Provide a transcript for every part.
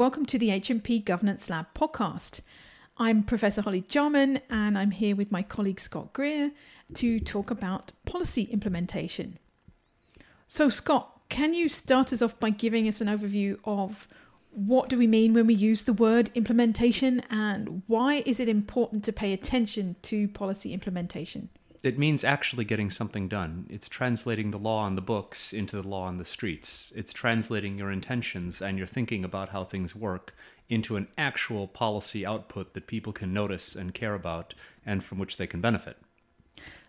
welcome to the HMP Governance Lab podcast. I'm Professor Holly Jarman, and I'm here with my colleague Scott Greer to talk about policy implementation. So, Scott, can you start us off by giving us an overview of what do we mean when we use the word implementation and why is it important to pay attention to policy implementation? It means actually getting something done. It's translating the law on the books into the law on the streets. It's translating your intentions and your thinking about how things work into an actual policy output that people can notice and care about and from which they can benefit.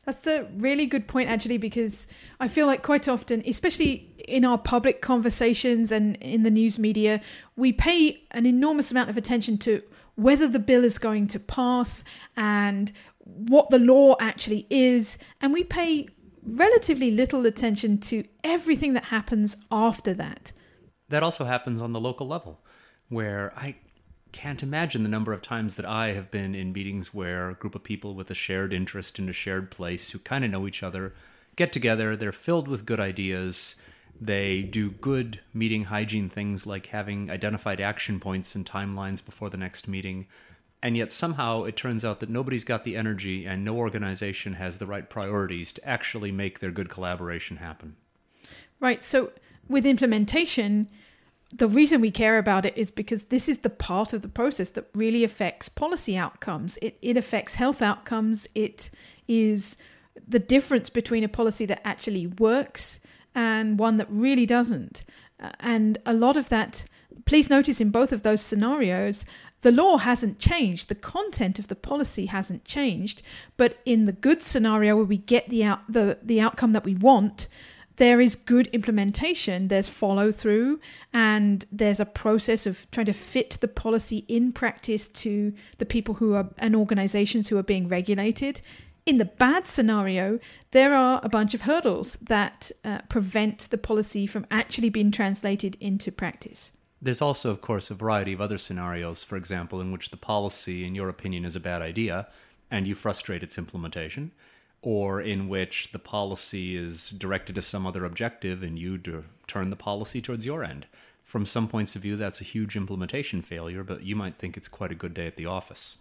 That's a really good point, actually, because I feel like quite often, especially in our public conversations and in the news media, we pay an enormous amount of attention to whether the bill is going to pass and what the law actually is, and we pay relatively little attention to everything that happens after that. That also happens on the local level, where I can't imagine the number of times that I have been in meetings where a group of people with a shared interest in a shared place who kind of know each other get together, they're filled with good ideas. They do good meeting hygiene things like having identified action points and timelines before the next meeting and yet somehow it turns out that nobody's got the energy and no organization has the right priorities to actually make their good collaboration happen. Right. So with implementation, the reason we care about it is because this is the part of the process that really affects policy outcomes. It, it affects health outcomes. It is the difference between a policy that actually works and one that really doesn't. Uh, and a lot of that, please notice in both of those scenarios, the law hasn't changed, the content of the policy hasn't changed, but in the good scenario where we get the out, the, the outcome that we want, there is good implementation, there's follow through, and there's a process of trying to fit the policy in practice to the people who are and organizations who are being regulated. In the bad scenario, there are a bunch of hurdles that uh, prevent the policy from actually being translated into practice. There's also, of course, a variety of other scenarios, for example, in which the policy, in your opinion, is a bad idea and you frustrate its implementation, or in which the policy is directed to some other objective and you turn the policy towards your end. From some points of view, that's a huge implementation failure, but you might think it's quite a good day at the office.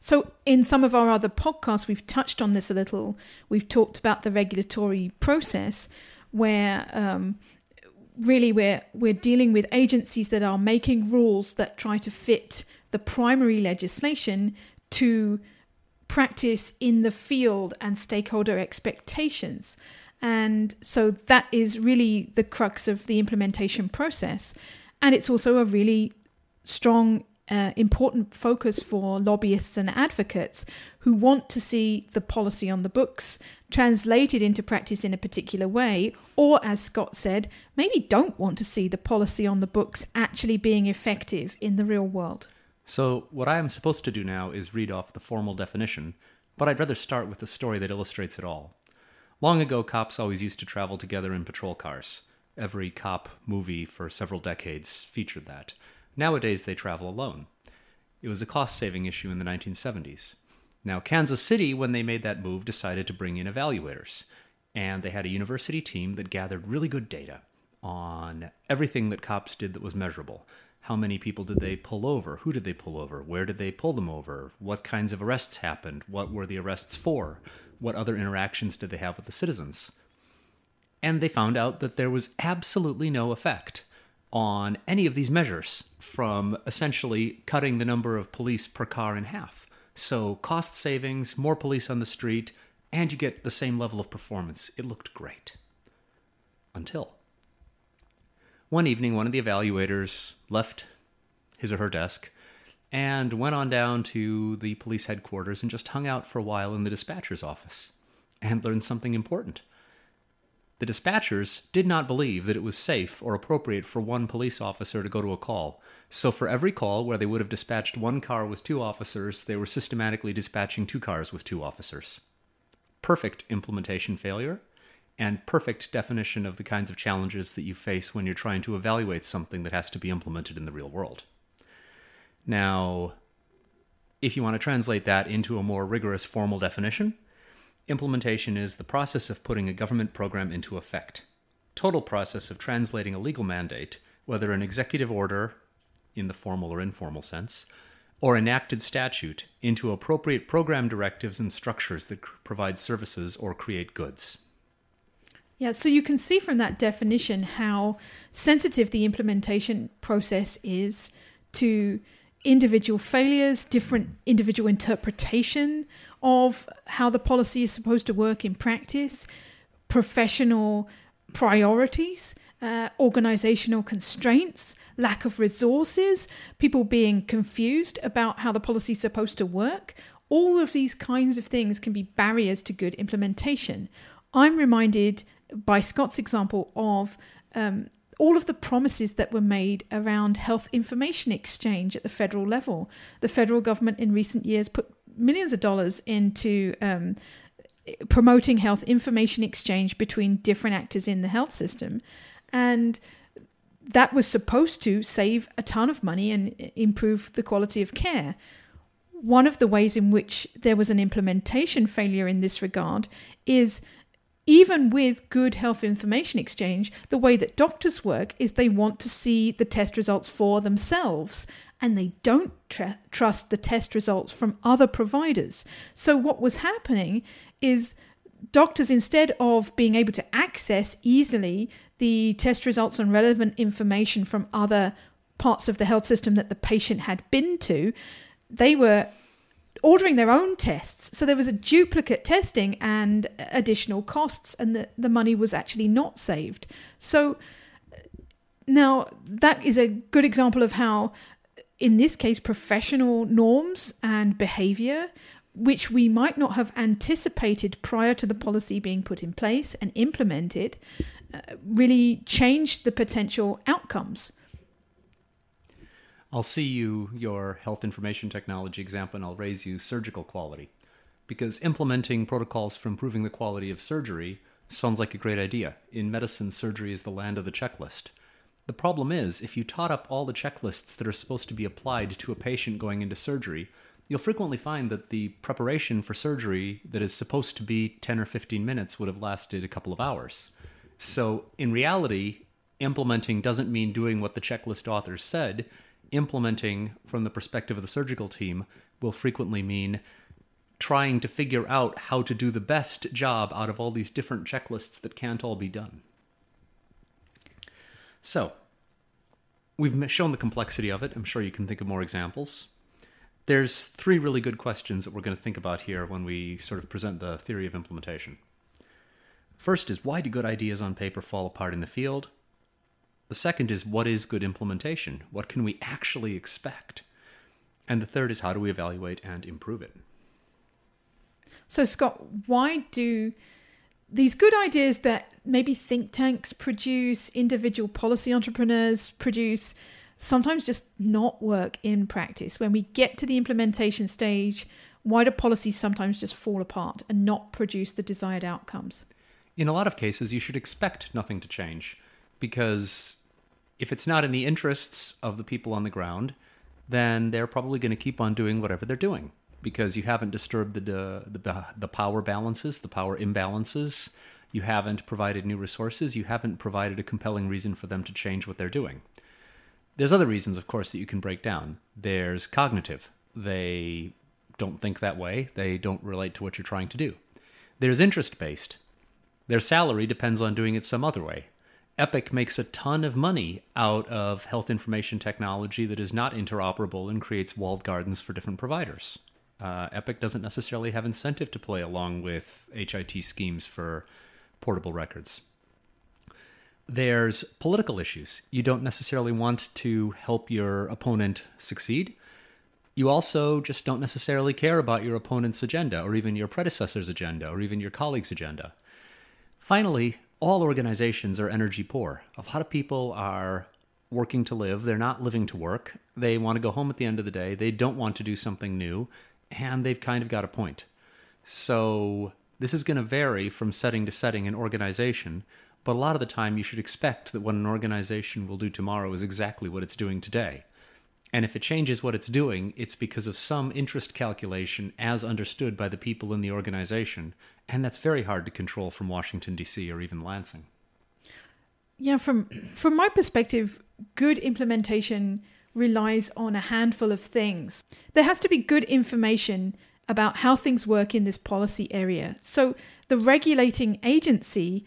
So, in some of our other podcasts, we've touched on this a little. We've talked about the regulatory process where um, really we're we're dealing with agencies that are making rules that try to fit the primary legislation to practice in the field and stakeholder expectations. And so that is really the crux of the implementation process. And it's also a really strong uh, important focus for lobbyists and advocates who want to see the policy on the books translated into practice in a particular way, or as Scott said, maybe don't want to see the policy on the books actually being effective in the real world. So, what I am supposed to do now is read off the formal definition, but I'd rather start with a story that illustrates it all. Long ago, cops always used to travel together in patrol cars. Every cop movie for several decades featured that. Nowadays, they travel alone. It was a cost saving issue in the 1970s. Now, Kansas City, when they made that move, decided to bring in evaluators. And they had a university team that gathered really good data on everything that cops did that was measurable. How many people did they pull over? Who did they pull over? Where did they pull them over? What kinds of arrests happened? What were the arrests for? What other interactions did they have with the citizens? And they found out that there was absolutely no effect on any of these measures from essentially cutting the number of police per car in half. So, cost savings, more police on the street, and you get the same level of performance. It looked great. Until one evening, one of the evaluators left his or her desk and went on down to the police headquarters and just hung out for a while in the dispatcher's office and learned something important. The dispatchers did not believe that it was safe or appropriate for one police officer to go to a call. So, for every call where they would have dispatched one car with two officers, they were systematically dispatching two cars with two officers. Perfect implementation failure, and perfect definition of the kinds of challenges that you face when you're trying to evaluate something that has to be implemented in the real world. Now, if you want to translate that into a more rigorous formal definition, Implementation is the process of putting a government program into effect. Total process of translating a legal mandate, whether an executive order in the formal or informal sense, or enacted statute into appropriate program directives and structures that provide services or create goods. Yeah, so you can see from that definition how sensitive the implementation process is to individual failures, different individual interpretation of how the policy is supposed to work in practice, professional priorities, uh, organizational constraints, lack of resources, people being confused about how the policy is supposed to work. All of these kinds of things can be barriers to good implementation. I'm reminded by Scott's example of um, all of the promises that were made around health information exchange at the federal level. The federal government in recent years put millions of dollars into um, promoting health information exchange between different actors in the health system. And that was supposed to save a ton of money and improve the quality of care. One of the ways in which there was an implementation failure in this regard is even with good health information exchange, the way that doctors work is they want to see the test results for themselves and they don't tr- trust the test results from other providers. So, what was happening is doctors, instead of being able to access easily the test results and relevant information from other parts of the health system that the patient had been to, they were ordering their own tests. So there was a duplicate testing and additional costs, and the, the money was actually not saved. So now that is a good example of how, in this case, professional norms and behavior. Which we might not have anticipated prior to the policy being put in place and implemented, uh, really changed the potential outcomes. I'll see you your health information technology example and I'll raise you surgical quality. Because implementing protocols for improving the quality of surgery sounds like a great idea. In medicine, surgery is the land of the checklist. The problem is, if you tot up all the checklists that are supposed to be applied to a patient going into surgery, you'll frequently find that the preparation for surgery that is supposed to be 10 or 15 minutes would have lasted a couple of hours. So, in reality, implementing doesn't mean doing what the checklist authors said implementing from the perspective of the surgical team will frequently mean trying to figure out how to do the best job out of all these different checklists that can't all be done. So, we've shown the complexity of it. I'm sure you can think of more examples. There's three really good questions that we're going to think about here when we sort of present the theory of implementation. First is why do good ideas on paper fall apart in the field? The second is what is good implementation? What can we actually expect? And the third is how do we evaluate and improve it? So, Scott, why do these good ideas that maybe think tanks produce, individual policy entrepreneurs produce, sometimes just not work in practice? When we get to the implementation stage, why do policies sometimes just fall apart and not produce the desired outcomes? In a lot of cases, you should expect nothing to change because if it's not in the interests of the people on the ground, then they're probably going to keep on doing whatever they're doing because you haven't disturbed the, the the power balances, the power imbalances. You haven't provided new resources. You haven't provided a compelling reason for them to change what they're doing. There's other reasons, of course, that you can break down. There's cognitive. They don't think that way. They don't relate to what you're trying to do. There's interest based. Their salary depends on doing it some other way. Epic makes a ton of money out of health information technology that is not interoperable and creates walled gardens for different providers. Uh, Epic doesn't necessarily have incentive to play along with HIT schemes for portable records. There's political issues. You don't necessarily want to help your opponent succeed. You also just don't necessarily care about your opponent's agenda, or even your predecessor's agenda, or even your colleague's agenda. Finally, all organizations are energy poor. A lot of people are working to live, they're not living to work. They want to go home at the end of the day, they don't want to do something new, and they've kind of got a point. So, this is going to vary from setting to setting in organization, but a lot of the time you should expect that what an organization will do tomorrow is exactly what it's doing today. And if it changes what it's doing, it's because of some interest calculation as understood by the people in the organization. And that's very hard to control from Washington, D.C. or even Lansing. Yeah, from from my perspective, good implementation relies on a handful of things. There has to be good information about how things work in this policy area. So the regulating agency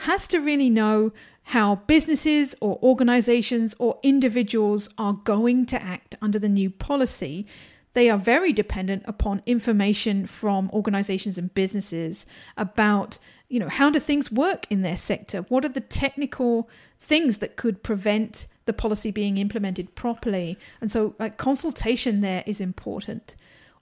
has to really know how businesses or organizations or individuals are going to act under the new policy. They are very dependent upon information from organizations and businesses about, you know, how do things work in their sector? What are the technical things that could prevent the policy being implemented properly? And so, like, consultation there is important.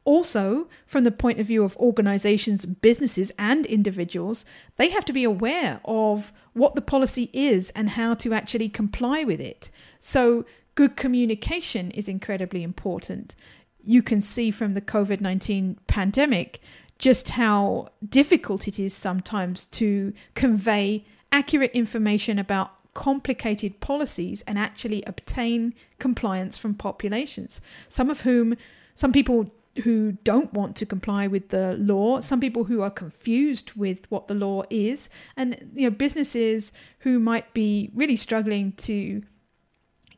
Also, from the point of view of organizations, businesses, and individuals, they have to be aware of what the policy is and how to actually comply with it. So, good communication is incredibly important. You can see from the COVID 19 pandemic just how difficult it is sometimes to convey accurate information about complicated policies and actually obtain compliance from populations, some of whom, some people who don't want to comply with the law, some people who are confused with what the law is, and you know businesses who might be really struggling to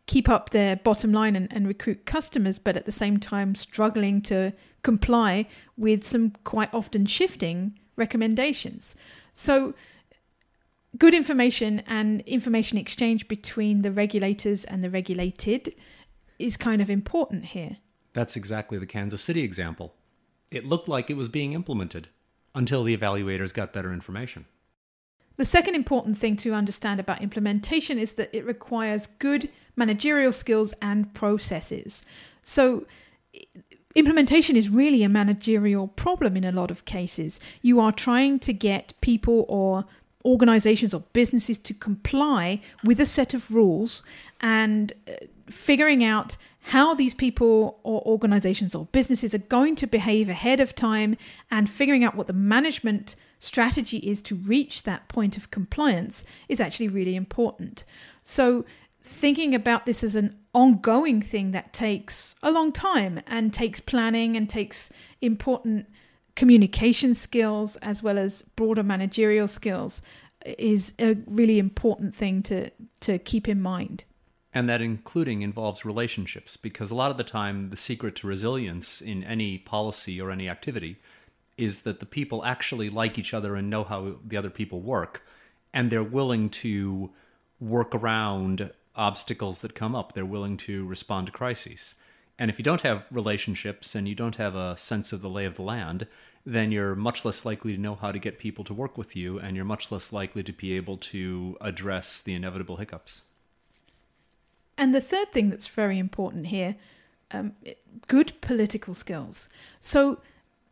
keep up their bottom line and, and recruit customers, but at the same time struggling to comply with some quite often shifting recommendations. So good information and information exchange between the regulators and the regulated is kind of important here. That's exactly the Kansas City example. It looked like it was being implemented until the evaluators got better information. The second important thing to understand about implementation is that it requires good managerial skills and processes. So, implementation is really a managerial problem in a lot of cases. You are trying to get people or organizations or businesses to comply with a set of rules and uh, figuring out how these people or organizations or businesses are going to behave ahead of time and figuring out what the management strategy is to reach that point of compliance is actually really important. So, thinking about this as an ongoing thing that takes a long time and takes planning and takes important communication skills as well as broader managerial skills is a really important thing to to keep in mind and that including involves relationships because a lot of the time the secret to resilience in any policy or any activity is that the people actually like each other and know how the other people work and they're willing to work around obstacles that come up. They're willing to respond to crises. And if you don't have relationships and you don't have a sense of the lay of the land then you're much less likely to know how to get people to work with you and you're much less likely to be able to address the inevitable hiccups and the third thing that's very important here um, good political skills. So,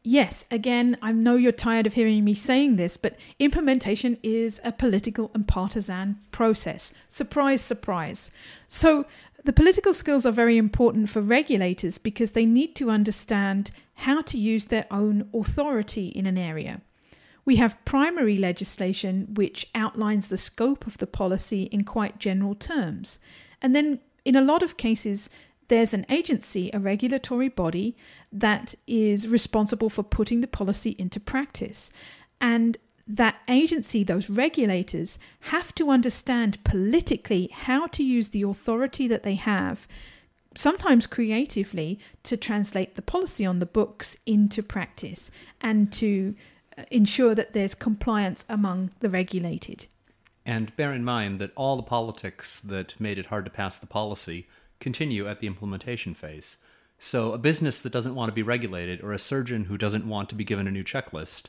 yes, again, I know you're tired of hearing me saying this, but implementation is a political and partisan process. Surprise, surprise. So, the political skills are very important for regulators because they need to understand how to use their own authority in an area. We have primary legislation which outlines the scope of the policy in quite general terms. And then in a lot of cases, there's an agency, a regulatory body, that is responsible for putting the policy into practice. And that agency, those regulators, have to understand politically how to use the authority that they have, sometimes creatively, to translate the policy on the books into practice and to uh, ensure that there's compliance among the regulated. And bear in mind that all the politics that made it hard to pass the policy continue at the implementation phase. So, a business that doesn't want to be regulated or a surgeon who doesn't want to be given a new checklist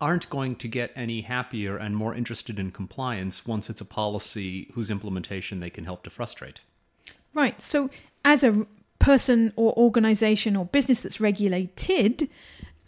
aren't going to get any happier and more interested in compliance once it's a policy whose implementation they can help to frustrate. Right. So, as a person or organization or business that's regulated,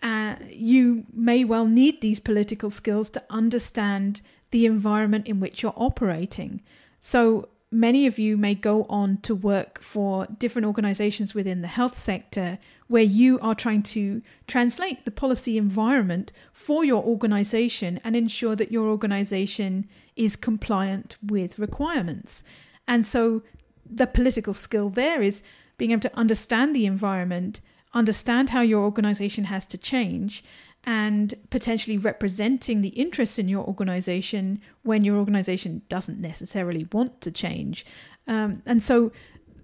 uh, you may well need these political skills to understand the environment in which you're operating. So many of you may go on to work for different organizations within the health sector where you are trying to translate the policy environment for your organization and ensure that your organization is compliant with requirements. And so the political skill there is being able to understand the environment, understand how your organization has to change, and potentially representing the interests in your organization when your organization doesn't necessarily want to change. Um, and so,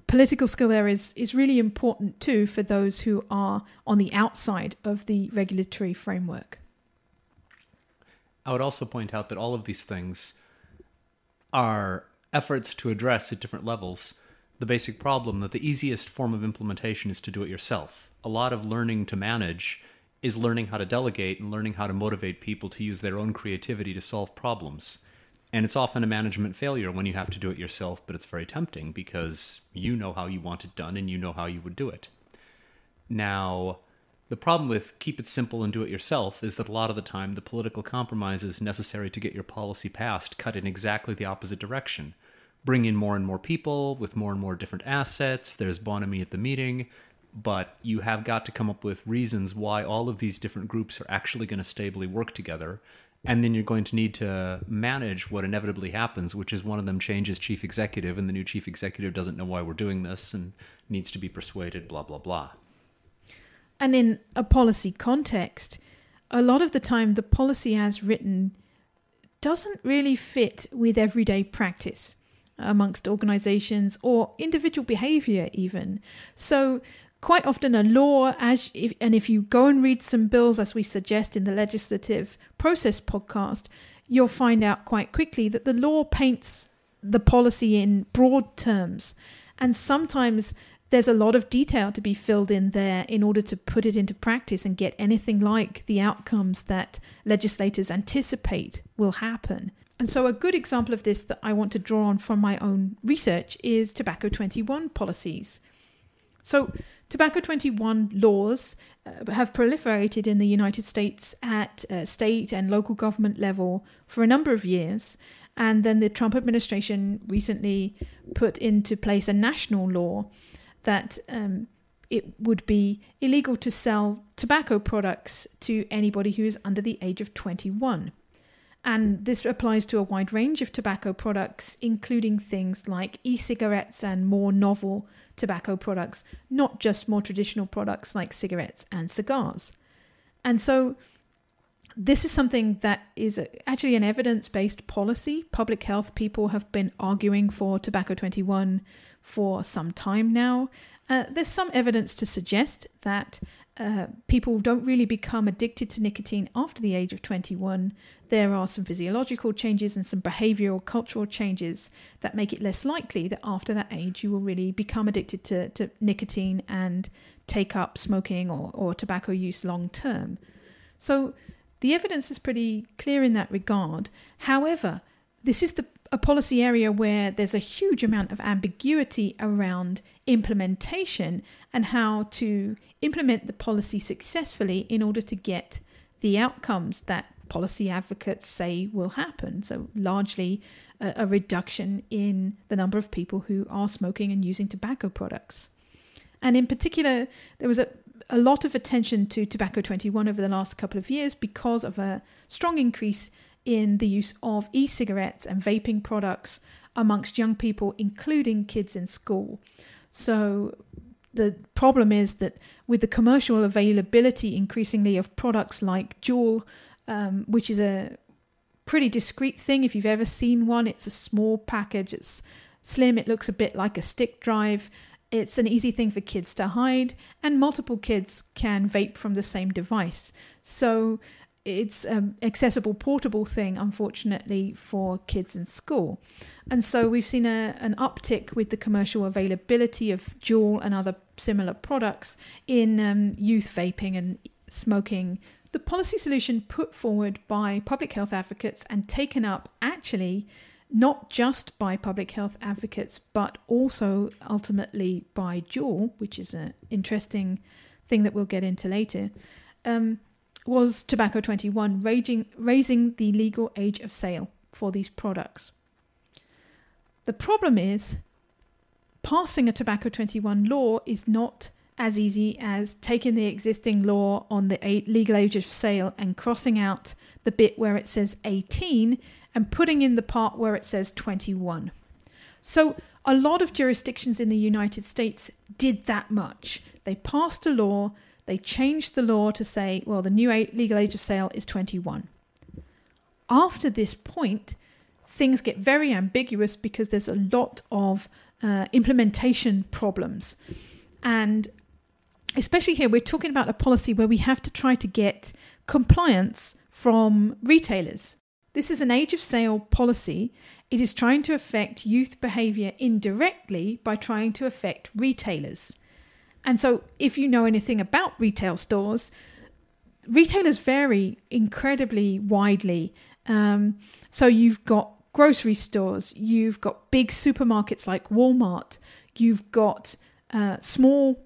political skill there is is really important too for those who are on the outside of the regulatory framework. I would also point out that all of these things are efforts to address at different levels the basic problem that the easiest form of implementation is to do it yourself. A lot of learning to manage is learning how to delegate and learning how to motivate people to use their own creativity to solve problems. And it's often a management failure when you have to do it yourself, but it's very tempting because you know how you want it done and you know how you would do it. Now, the problem with keep it simple and do it yourself is that a lot of the time the political compromises necessary to get your policy passed cut in exactly the opposite direction. Bring in more and more people with more and more different assets. There's bonhomie at the meeting, but you have got to come up with reasons why all of these different groups are actually going to stably work together and then you're going to need to manage what inevitably happens, which is one of them changes chief executive, and the new chief executive doesn't know why we're doing this and needs to be persuaded, blah, blah, blah. And in a policy context, a lot of the time the policy as written doesn't really fit with everyday practice amongst organizations or individual behavior, even. So quite often a law as if, and if you go and read some bills as we suggest in the legislative process podcast you'll find out quite quickly that the law paints the policy in broad terms and sometimes there's a lot of detail to be filled in there in order to put it into practice and get anything like the outcomes that legislators anticipate will happen. And so, a good example of this that I want to draw on from my own research is Tobacco 21 policies. So, Tobacco 21 laws uh, have proliferated in the United States at uh, state and local government level for a number of years. And then the Trump administration recently put into place a national law that um, it would be illegal to sell tobacco products to anybody who is under the age of 21. And this applies to a wide range of tobacco products, including things like e cigarettes and more novel tobacco products, not just more traditional products like cigarettes and cigars. And so this is something that is actually an evidence based policy. Public health people have been arguing for Tobacco 21 for some time now. Uh, there's some evidence to suggest that uh, people don't really become addicted to nicotine after the age of 21. There are some physiological changes and some behavioral, cultural changes that make it less likely that after that age you will really become addicted to, to nicotine and take up smoking or, or tobacco use long term. So the evidence is pretty clear in that regard. However, this is the a policy area where there's a huge amount of ambiguity around implementation and how to implement the policy successfully in order to get the outcomes that policy advocates say will happen. So, largely a, a reduction in the number of people who are smoking and using tobacco products. And in particular, there was a, a lot of attention to Tobacco 21 over the last couple of years because of a strong increase in the use of e cigarettes and vaping products amongst young people, including kids in school. So, the problem is that with the commercial availability increasingly of products like Juul, um, which is a pretty discreet thing, if you've ever seen one, it's a small package, it's slim, it looks a bit like a stick drive. It's an easy thing for kids to hide, and multiple kids can vape from the same device. So, it's an accessible portable thing unfortunately for kids in school. And so we've seen a, an uptick with the commercial availability of Juul and other similar products in um, youth vaping and smoking. The policy solution put forward by public health advocates and taken up actually not just by public health advocates but also ultimately by Juul which is an interesting thing that we'll get into later. Um, was Tobacco 21 raging, raising the legal age of sale for these products. The problem is, passing a Tobacco 21 law is not as easy as taking the existing law on the legal age of sale and crossing out the bit where it says 18 and putting in the part where it says 21. So, a lot of jurisdictions in the United States did that much. They passed a law they changed the law to say, well, the new legal age of sale is 21. After this point, things get very ambiguous because there's a lot of uh, implementation problems. And especially here, we're talking about a policy where we have to try to get compliance from retailers. This is an age of sale policy. It is trying to affect youth behavior indirectly by trying to affect retailers. And so, if you know anything about retail stores, retailers vary incredibly widely. Um, so, you've got grocery stores, you've got big supermarkets like Walmart, you've got uh, small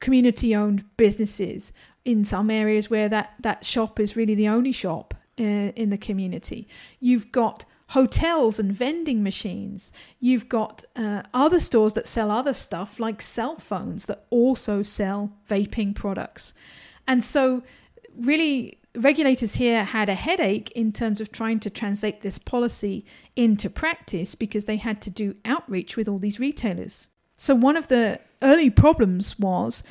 community owned businesses in some areas where that, that shop is really the only shop uh, in the community. You've got hotels and vending machines. You've got uh, other stores that sell other stuff like cell phones that also sell vaping products. And so, really, regulators here had a headache in terms of trying to translate this policy into practice because they had to do outreach with all these retailers. So, one of the early problems was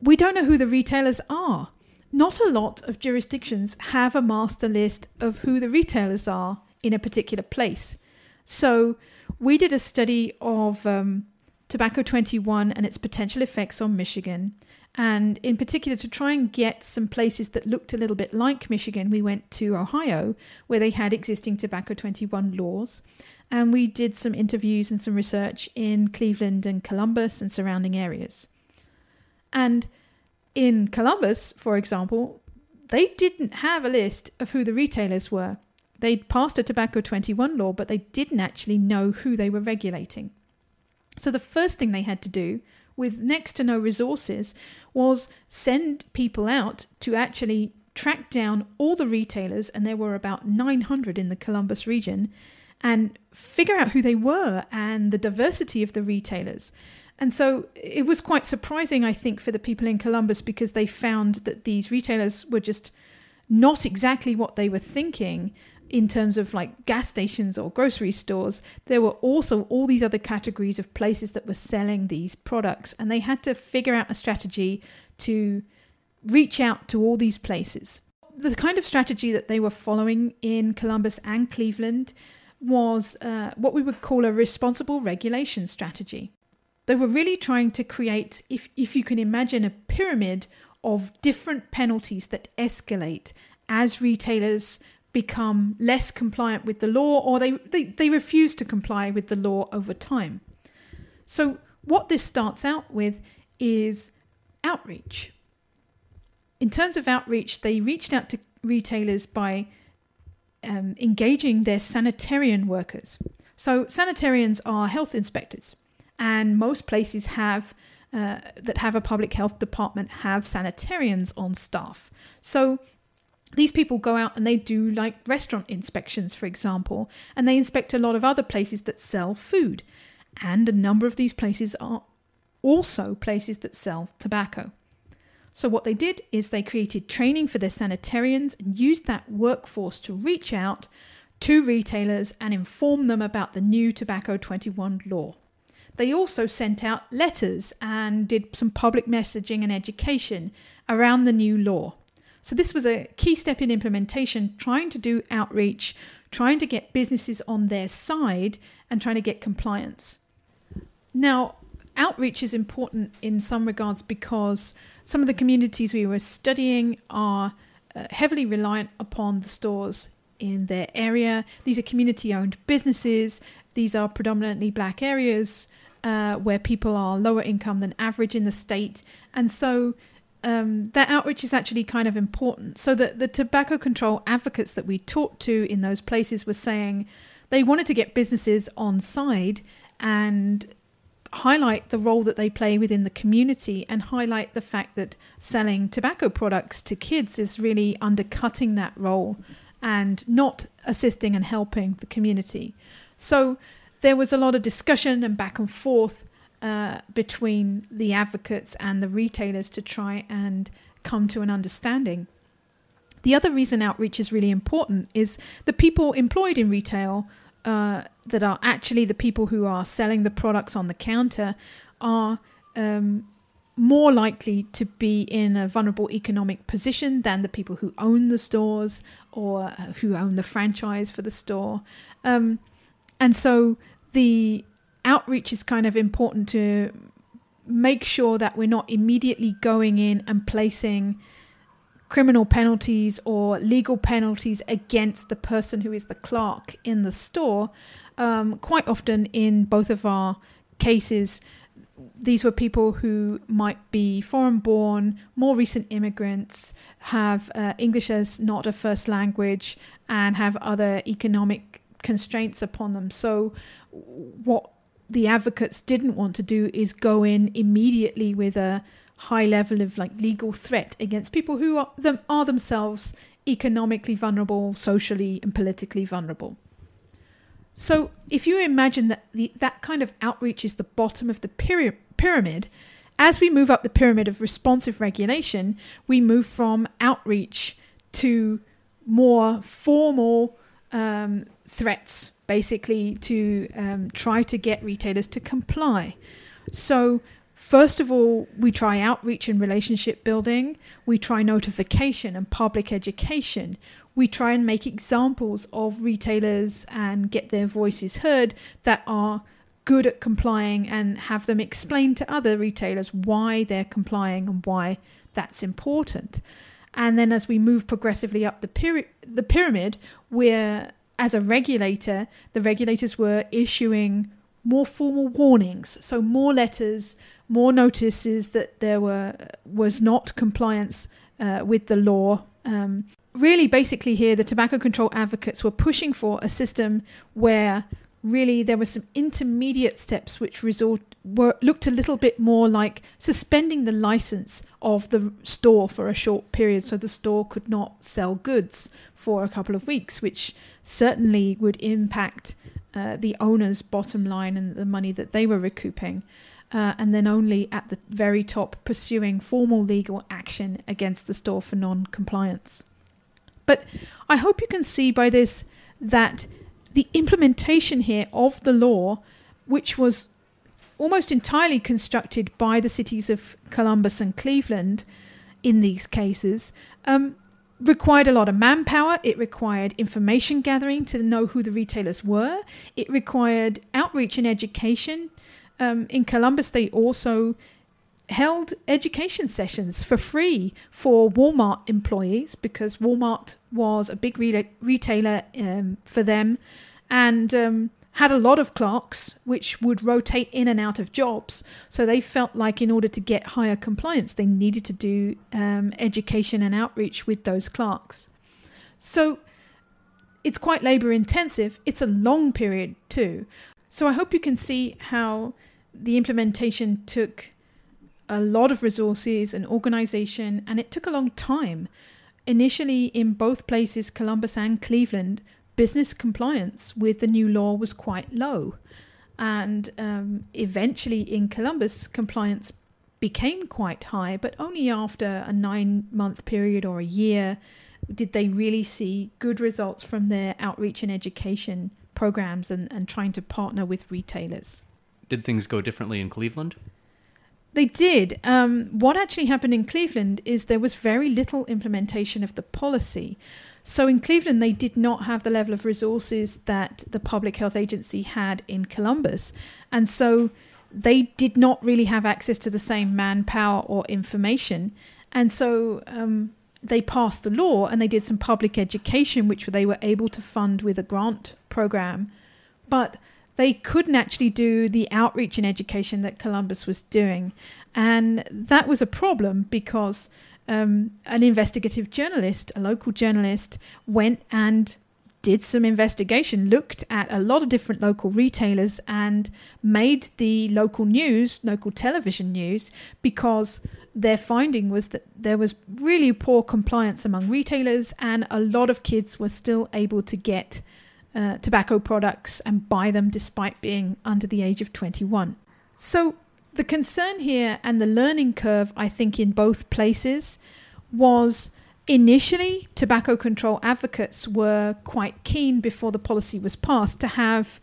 we don't know who the retailers are. Not a lot of jurisdictions have a master list of who the retailers are in a particular place. So, we did a study of um, Tobacco 21 and its potential effects on Michigan and in particular, to try and get some places that looked a little bit like Michigan, we went to Ohio, where they had existing Tobacco 21 laws. And we did some interviews and some research in Cleveland and Columbus and surrounding areas. And in Columbus, for example, they didn't have a list of who the retailers were. They'd passed a Tobacco 21 law, but they didn't actually know who they were regulating. So the first thing they had to do with next to no resources was send people out to actually track down all the retailers, and there were about 900 in the Columbus region, and figure out who they were and the diversity of the retailers. And so it was quite surprising, I think, for the people in Columbus because they found that these retailers were just not exactly what they were thinking in terms of like gas stations or grocery stores, there were also all these other categories of places that were selling these products. And they had to figure out a strategy to reach out to all these places. The kind of strategy that they were following in Columbus and Cleveland was uh, what we would call a responsible regulation strategy. They were really trying to create, if, if you can imagine, a pyramid of different penalties that escalate as retailers become less compliant with the law or they, they, they refuse to comply with the law over time. So, what this starts out with is outreach. In terms of outreach, they reached out to retailers by um, engaging their sanitarian workers. So, sanitarians are health inspectors, and most places have uh, that have a public health department have sanitarians on staff. So, these people go out and they do like restaurant inspections, for example, and they inspect a lot of other places that sell food. And a number of these places are also places that sell tobacco. So, what they did is they created training for their sanitarians and used that workforce to reach out to retailers and inform them about the new Tobacco 21 law. They also sent out letters and did some public messaging and education around the new law. So, this was a key step in implementation, trying to do outreach, trying to get businesses on their side, and trying to get compliance. Now, outreach is important in some regards because some of the communities we were studying are uh, heavily reliant upon the stores in their area. These are community owned businesses, these are predominantly black areas. Uh, where people are lower income than average in the state. And so um, that outreach is actually kind of important. So that the tobacco control advocates that we talked to in those places were saying they wanted to get businesses on side and highlight the role that they play within the community and highlight the fact that selling tobacco products to kids is really undercutting that role and not assisting and helping the community. So there was a lot of discussion and back and forth uh, between the advocates and the retailers to try and come to an understanding. The other reason outreach is really important is the people employed in retail uh, that are actually the people who are selling the products on the counter are um, more likely to be in a vulnerable economic position than the people who own the stores or who own the franchise for the store. Um, and so the outreach is kind of important to make sure that we're not immediately going in and placing criminal penalties or legal penalties against the person who is the clerk in the store. Um, quite often, in both of our cases, these were people who might be foreign born, more recent immigrants, have uh, English as not a first language, and have other economic constraints upon them. So, what the advocates didn't want to do is go in immediately with a high level of like legal threat against people who are them are themselves economically vulnerable, socially and politically vulnerable. So if you imagine that the, that kind of outreach is the bottom of the pyramid, as we move up the pyramid of responsive regulation, we move from outreach to more formal um, threats, basically to um, try to get retailers to comply. So First of all, we try outreach and relationship building. We try notification and public education. We try and make examples of retailers and get their voices heard that are good at complying and have them explain to other retailers why they're complying and why that's important. And then as we move progressively up the, the pyramid, we're, as a regulator, the regulators were issuing more formal warnings, so more letters, more notices that there were was not compliance uh, with the law. Um, really, basically, here the tobacco control advocates were pushing for a system where really there were some intermediate steps which resort were looked a little bit more like suspending the license of the store for a short period so the store could not sell goods for a couple of weeks which certainly would impact uh, the owner's bottom line and the money that they were recouping uh, and then only at the very top pursuing formal legal action against the store for non compliance. But I hope you can see by this that the implementation here of the law, which was almost entirely constructed by the cities of Columbus and Cleveland in these cases, um, required a lot of manpower. It required information gathering to know who the retailers were. It required outreach and education um, in Columbus, they also held education sessions for free for Walmart employees because Walmart was a big re- retailer um, for them and um, had a lot of clerks which would rotate in and out of jobs. So they felt like, in order to get higher compliance, they needed to do um, education and outreach with those clerks. So it's quite labor intensive. It's a long period too. So I hope you can see how the implementation took a lot of resources and organization, and it took a long time. Initially, in both places, Columbus and Cleveland, business compliance with the new law was quite low. And um, eventually, in Columbus, compliance became quite high, but only after a nine month period or a year did they really see good results from their outreach and education programs and, and trying to partner with retailers. Did things go differently in Cleveland? They did. Um, what actually happened in Cleveland is there was very little implementation of the policy. So in Cleveland, they did not have the level of resources that the Public Health Agency had in Columbus. And so they did not really have access to the same manpower or information. And so um, they passed the law and they did some public education, which they were able to fund with a grant program. But they couldn't actually do the outreach and education that Columbus was doing. And that was a problem because um, an investigative journalist, a local journalist, went and did some investigation, looked at a lot of different local retailers, and made the local news, local television news, because their finding was that there was really poor compliance among retailers, and a lot of kids were still able to get uh, tobacco products and buy them despite being under the age of 21. So, the concern here and the learning curve, I think, in both places was initially tobacco control advocates were quite keen before the policy was passed to have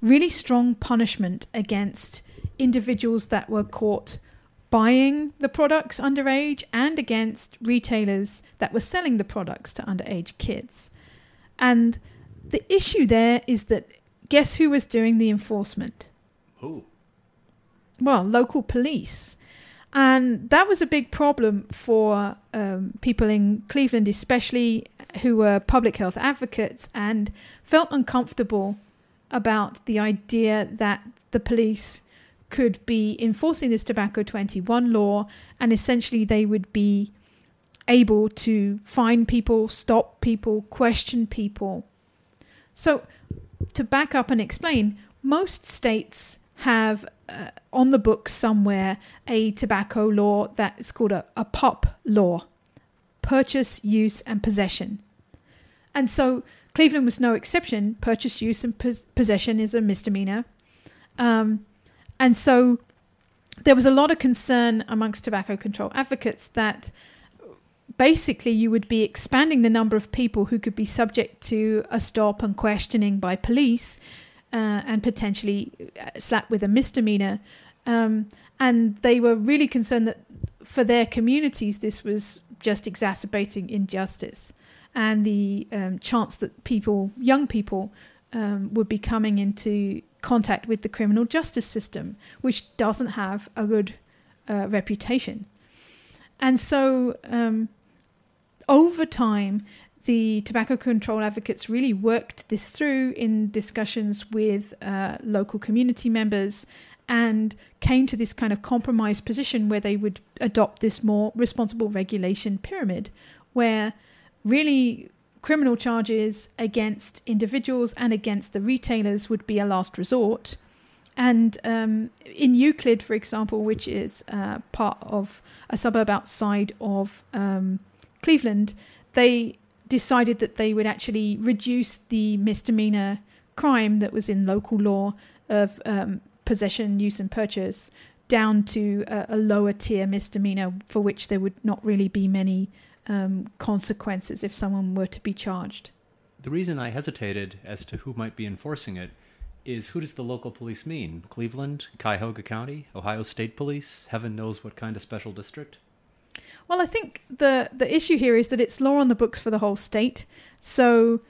really strong punishment against individuals that were caught buying the products underage and against retailers that were selling the products to underage kids. And the issue there is that guess who was doing the enforcement? Who? well, local police. And that was a big problem for um, people in Cleveland, especially who were public health advocates and felt uncomfortable about the idea that the police could be enforcing this Tobacco 21 law and essentially they would be able to find people, stop people, question people. So, to back up and explain, most states have uh, on the books somewhere a tobacco law that is called a, a PUP law purchase, use, and possession. And so Cleveland was no exception. Purchase, use, and pos- possession is a misdemeanor. Um, and so there was a lot of concern amongst tobacco control advocates that basically you would be expanding the number of people who could be subject to a stop and questioning by police uh, and potentially uh, slapped with a misdemeanor. Um, and they were really concerned that for their communities, this was just exacerbating injustice and the um, chance that people, young people, um, would be coming into contact with the criminal justice system, which doesn't have a good uh, reputation. And so, um, over time, the tobacco control advocates really worked this through in discussions with uh, local community members and came to this kind of compromise position where they would adopt this more responsible regulation pyramid, where really criminal charges against individuals and against the retailers would be a last resort. And um, in Euclid, for example, which is uh, part of a suburb outside of um, Cleveland, they decided that they would actually reduce the misdemeanor crime that was in local law of um, possession, use, and purchase down to a, a, lower tier misdemeanor for which there would not really be many um, consequences if someone were to be charged. The reason I hesitated as to who might be enforcing it is who does the local police mean? Cleveland, Cuyahoga County, Ohio State Police, heaven knows what kind of special district? Well, I think the the issue here is that it's law on the books for the whole state, so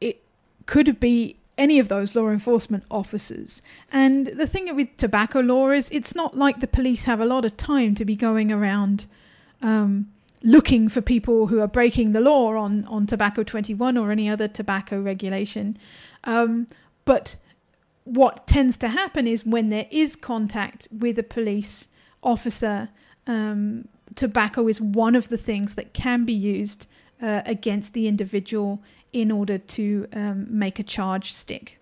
it could be any of those law enforcement officers. And the thing with tobacco law is it's not like the police have a lot of time to be going around um, looking for people who are breaking the law on, on tobacco 21 or any other tobacco regulation. Um, but what tends to happen is when there is contact with a police officer, um, tobacco is one of the things that can be used uh, against the individual in order to um, make a charge stick.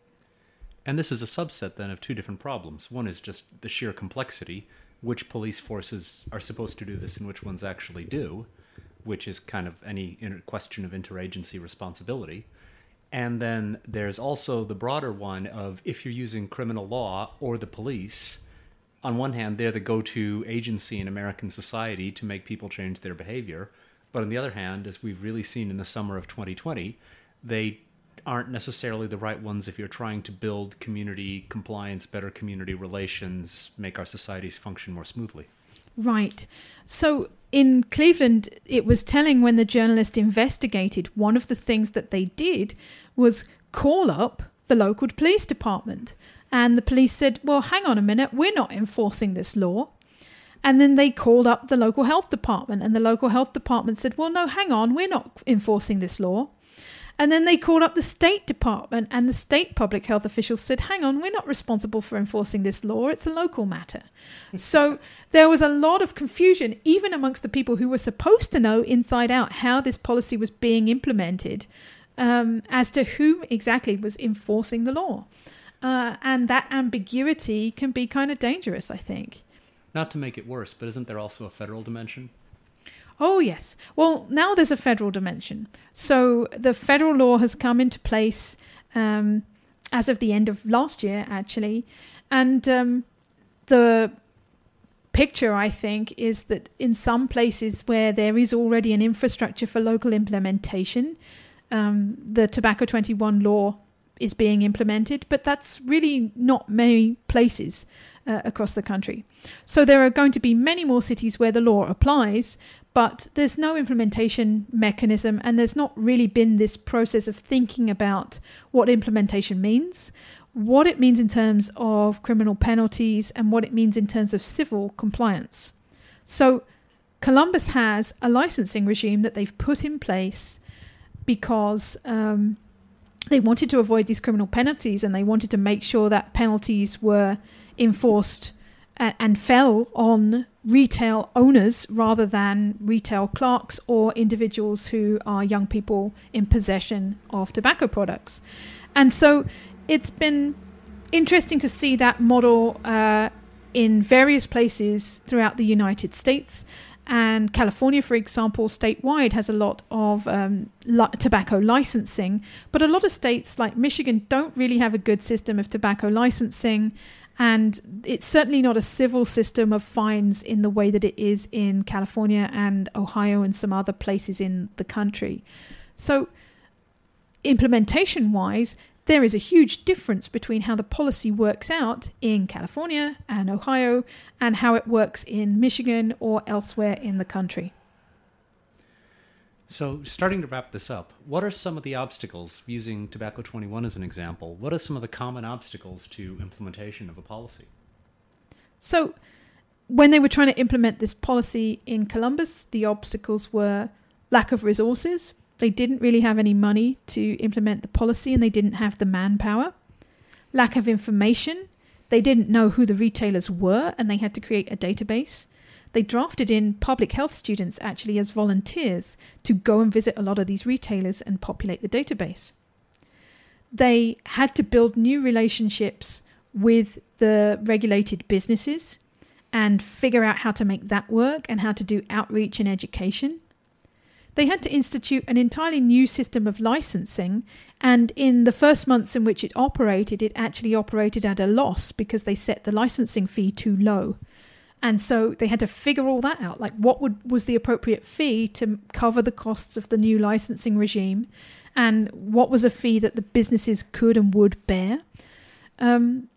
And this is a subset then of two different problems. One is just the sheer complexity, which police forces are supposed to do this and which ones actually do, which is kind of any question of interagency responsibility. And then there's also the broader one of if you're using criminal law or the police, on one hand, they're the go to agency in American society to make people change their behavior. But on the other hand, as we've really seen in the summer of 2020, they aren't necessarily the right ones if you're trying to build community compliance, better community relations, make our societies function more smoothly. Right. So in Cleveland, it was telling when the journalist investigated, one of the things that they did was call up the local police department and the police said, Well, hang on a minute, we're not enforcing this law. And then they called up the local health department, and the local health department said, Well, no, hang on, we're not enforcing this law. And then they called up the state department, and the state public health officials said, Hang on, we're not responsible for enforcing this law, it's a local matter. so there was a lot of confusion, even amongst the people who were supposed to know inside out how this policy was being implemented, um, as to whom exactly was enforcing the law. Uh, and that ambiguity can be kind of dangerous, I think. Not to make it worse, but isn't there also a federal dimension? Oh, yes. Well, now there's a federal dimension. So the federal law has come into place um, as of the end of last year, actually. And um, the picture, I think, is that in some places where there is already an infrastructure for local implementation, um, the Tobacco 21 law is being implemented, but that's really not many places uh, across the country. So there are going to be many more cities where the law applies, but there's no implementation mechanism, and there's not really been this process of thinking about what implementation means. what it means in terms of criminal penalties and what it means in terms of civil compliance. So, Columbus has a licensing regime that they've put in place because um, they wanted to avoid these criminal penalties and they wanted to make sure that penalties were enforced and, and fell on retail owners rather than retail clerks or individuals who are young people in possession of tobacco products. And so it's been interesting to see that model uh, in various places throughout the United States. And California, for example, statewide has a lot of um, li- tobacco licensing, but a lot of states like Michigan don't really have a good system of tobacco licensing. And it's certainly not a civil system of fines in the way that it is in California and Ohio and some other places in the country. So, implementation wise, there is a huge difference between how the policy works out in California and Ohio and how it works in Michigan or elsewhere in the country. So, starting to wrap this up, what are some of the obstacles, using Tobacco 21 as an example, what are some of the common obstacles to implementation of a policy? So, when they were trying to implement this policy in Columbus, the obstacles were lack of resources, they didn't really have any money to implement the policy and they didn't have the manpower. Lack of information. They didn't know who the retailers were and they had to create a database. They drafted in public health students actually as volunteers to go and visit a lot of these retailers and populate the database. They had to build new relationships with the regulated businesses and figure out how to make that work and how to do outreach and education they had to institute an entirely new system of licensing. And in the first months in which it operated, it actually operated at a loss because they set the licensing fee too low. And so they had to figure all that out. Like, what would, was the appropriate fee to cover the costs of the new licensing regime? And what was a fee that the businesses could and would bear? Um,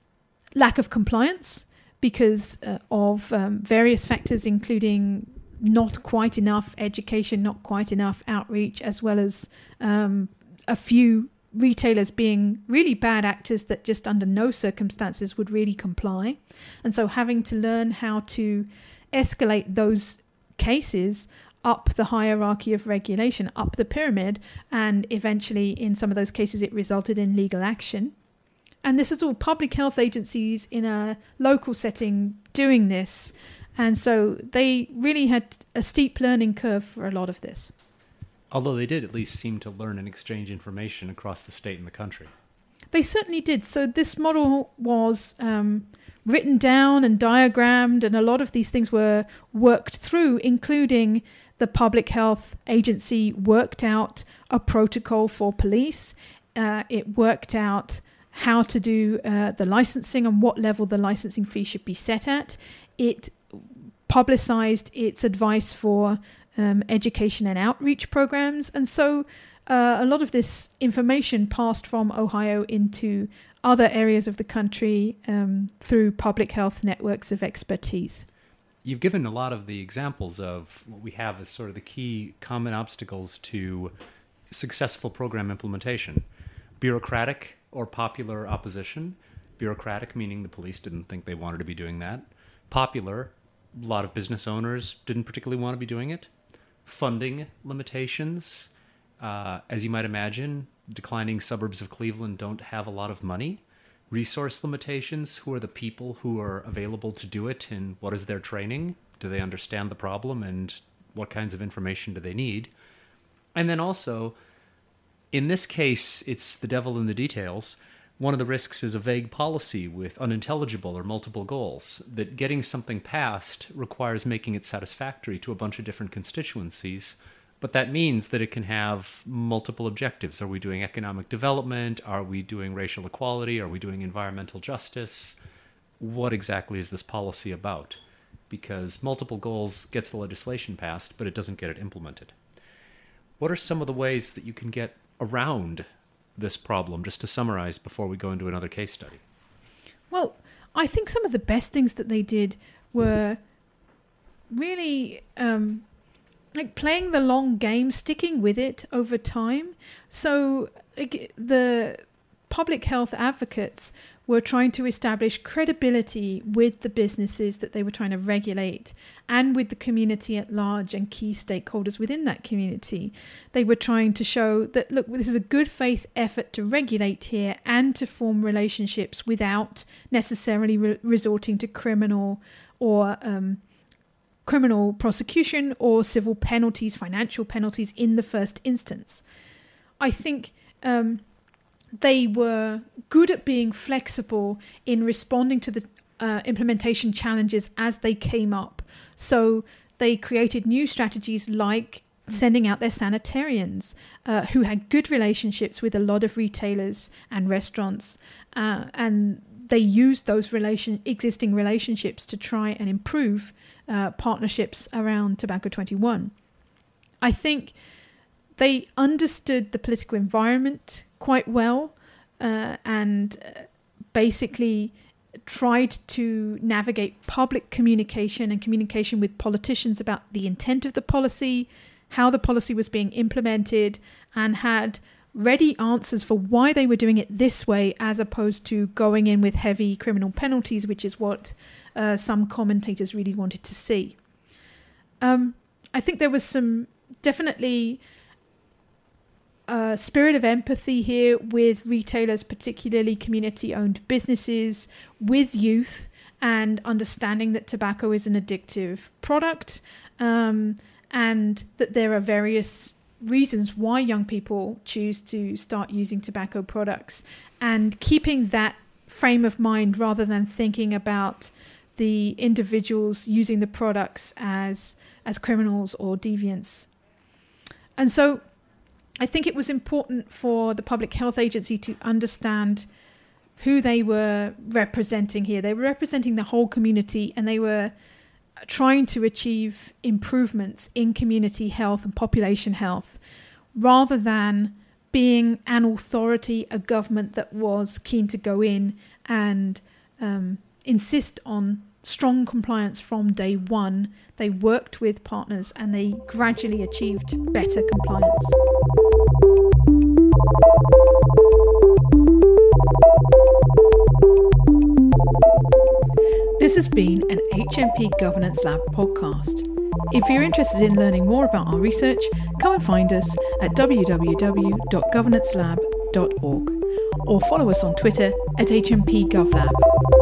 lack of compliance because uh, of um, various factors, including not quite enough education, not quite enough outreach, as well as um, a few retailers being really bad actors that just under no circumstances would really comply. And so having to learn how to escalate those cases up the hierarchy of regulation, up the pyramid, and eventually, in some of those cases, it resulted in legal action. And this is all public health agencies in a local setting doing this and so they really had a steep learning curve for a lot of this. Although they did at least seem to learn and exchange information across the state and the country. They certainly did. So this model was um, written down and diagrammed, and a lot of these things were worked through, including the public health agency worked out a protocol for police. Uh, it worked out how to do uh, the licensing and what level the licensing fee should be set at. It publicized its advice for um, education and outreach programs. And so uh, a lot of this information passed from Ohio into other areas of the country um, through public health networks of expertise. You've given a lot of the examples of what we have as sort of the key common obstacles to successful program implementation bureaucratic or popular opposition. Bureaucratic, meaning the police didn't think they wanted to be doing that. Popular, a lot of business owners didn't particularly want to be doing it. Funding limitations, uh, as you might imagine, declining suburbs of Cleveland don't have a lot of money. Resource limitations who are the people who are available to do it and what is their training? Do they understand the problem and what kinds of information do they need? And then also, in this case, it's the devil in the details. One of the risks is a vague policy with unintelligible or multiple goals. That getting something passed requires making it satisfactory to a bunch of different constituencies, but that means that it can have multiple objectives. Are we doing economic development? Are we doing racial equality? Are we doing environmental justice? What exactly is this policy about? Because multiple goals gets the legislation passed, but it doesn't get it implemented. What are some of the ways that you can get around this problem, just to summarize before we go into another case study? Well, I think some of the best things that they did were really um, like playing the long game, sticking with it over time. So the public health advocates were trying to establish credibility with the businesses that they were trying to regulate and with the community at large and key stakeholders within that community. They were trying to show that, look, this is a good faith effort to regulate here and to form relationships without necessarily re- resorting to criminal or um, criminal prosecution or civil penalties, financial penalties in the first instance. I think um, they were good at being flexible in responding to the uh, implementation challenges as they came up. So they created new strategies like sending out their sanitarians uh, who had good relationships with a lot of retailers and restaurants uh, and they used those relation existing relationships to try and improve uh, partnerships around tobacco 21 i think they understood the political environment quite well uh, and uh, basically tried to navigate public communication and communication with politicians about the intent of the policy, how the policy was being implemented, and had ready answers for why they were doing it this way as opposed to going in with heavy criminal penalties, which is what uh, some commentators really wanted to see. Um, I think there was some definitely a spirit of empathy here with retailers, particularly community owned businesses, with youth, and understanding that tobacco is an addictive product um, and that there are various reasons why young people choose to start using tobacco products and keeping that frame of mind rather than thinking about the individuals using the products as as criminals or deviants. And so I think it was important for the Public Health Agency to understand who they were representing here. They were representing the whole community and they were trying to achieve improvements in community health and population health rather than being an authority, a government that was keen to go in and um, insist on strong compliance from day one. They worked with partners and they gradually achieved better compliance. This has been an HMP Governance Lab podcast. If you're interested in learning more about our research, come and find us at www.governancelab.org or follow us on Twitter at HMPGovLab.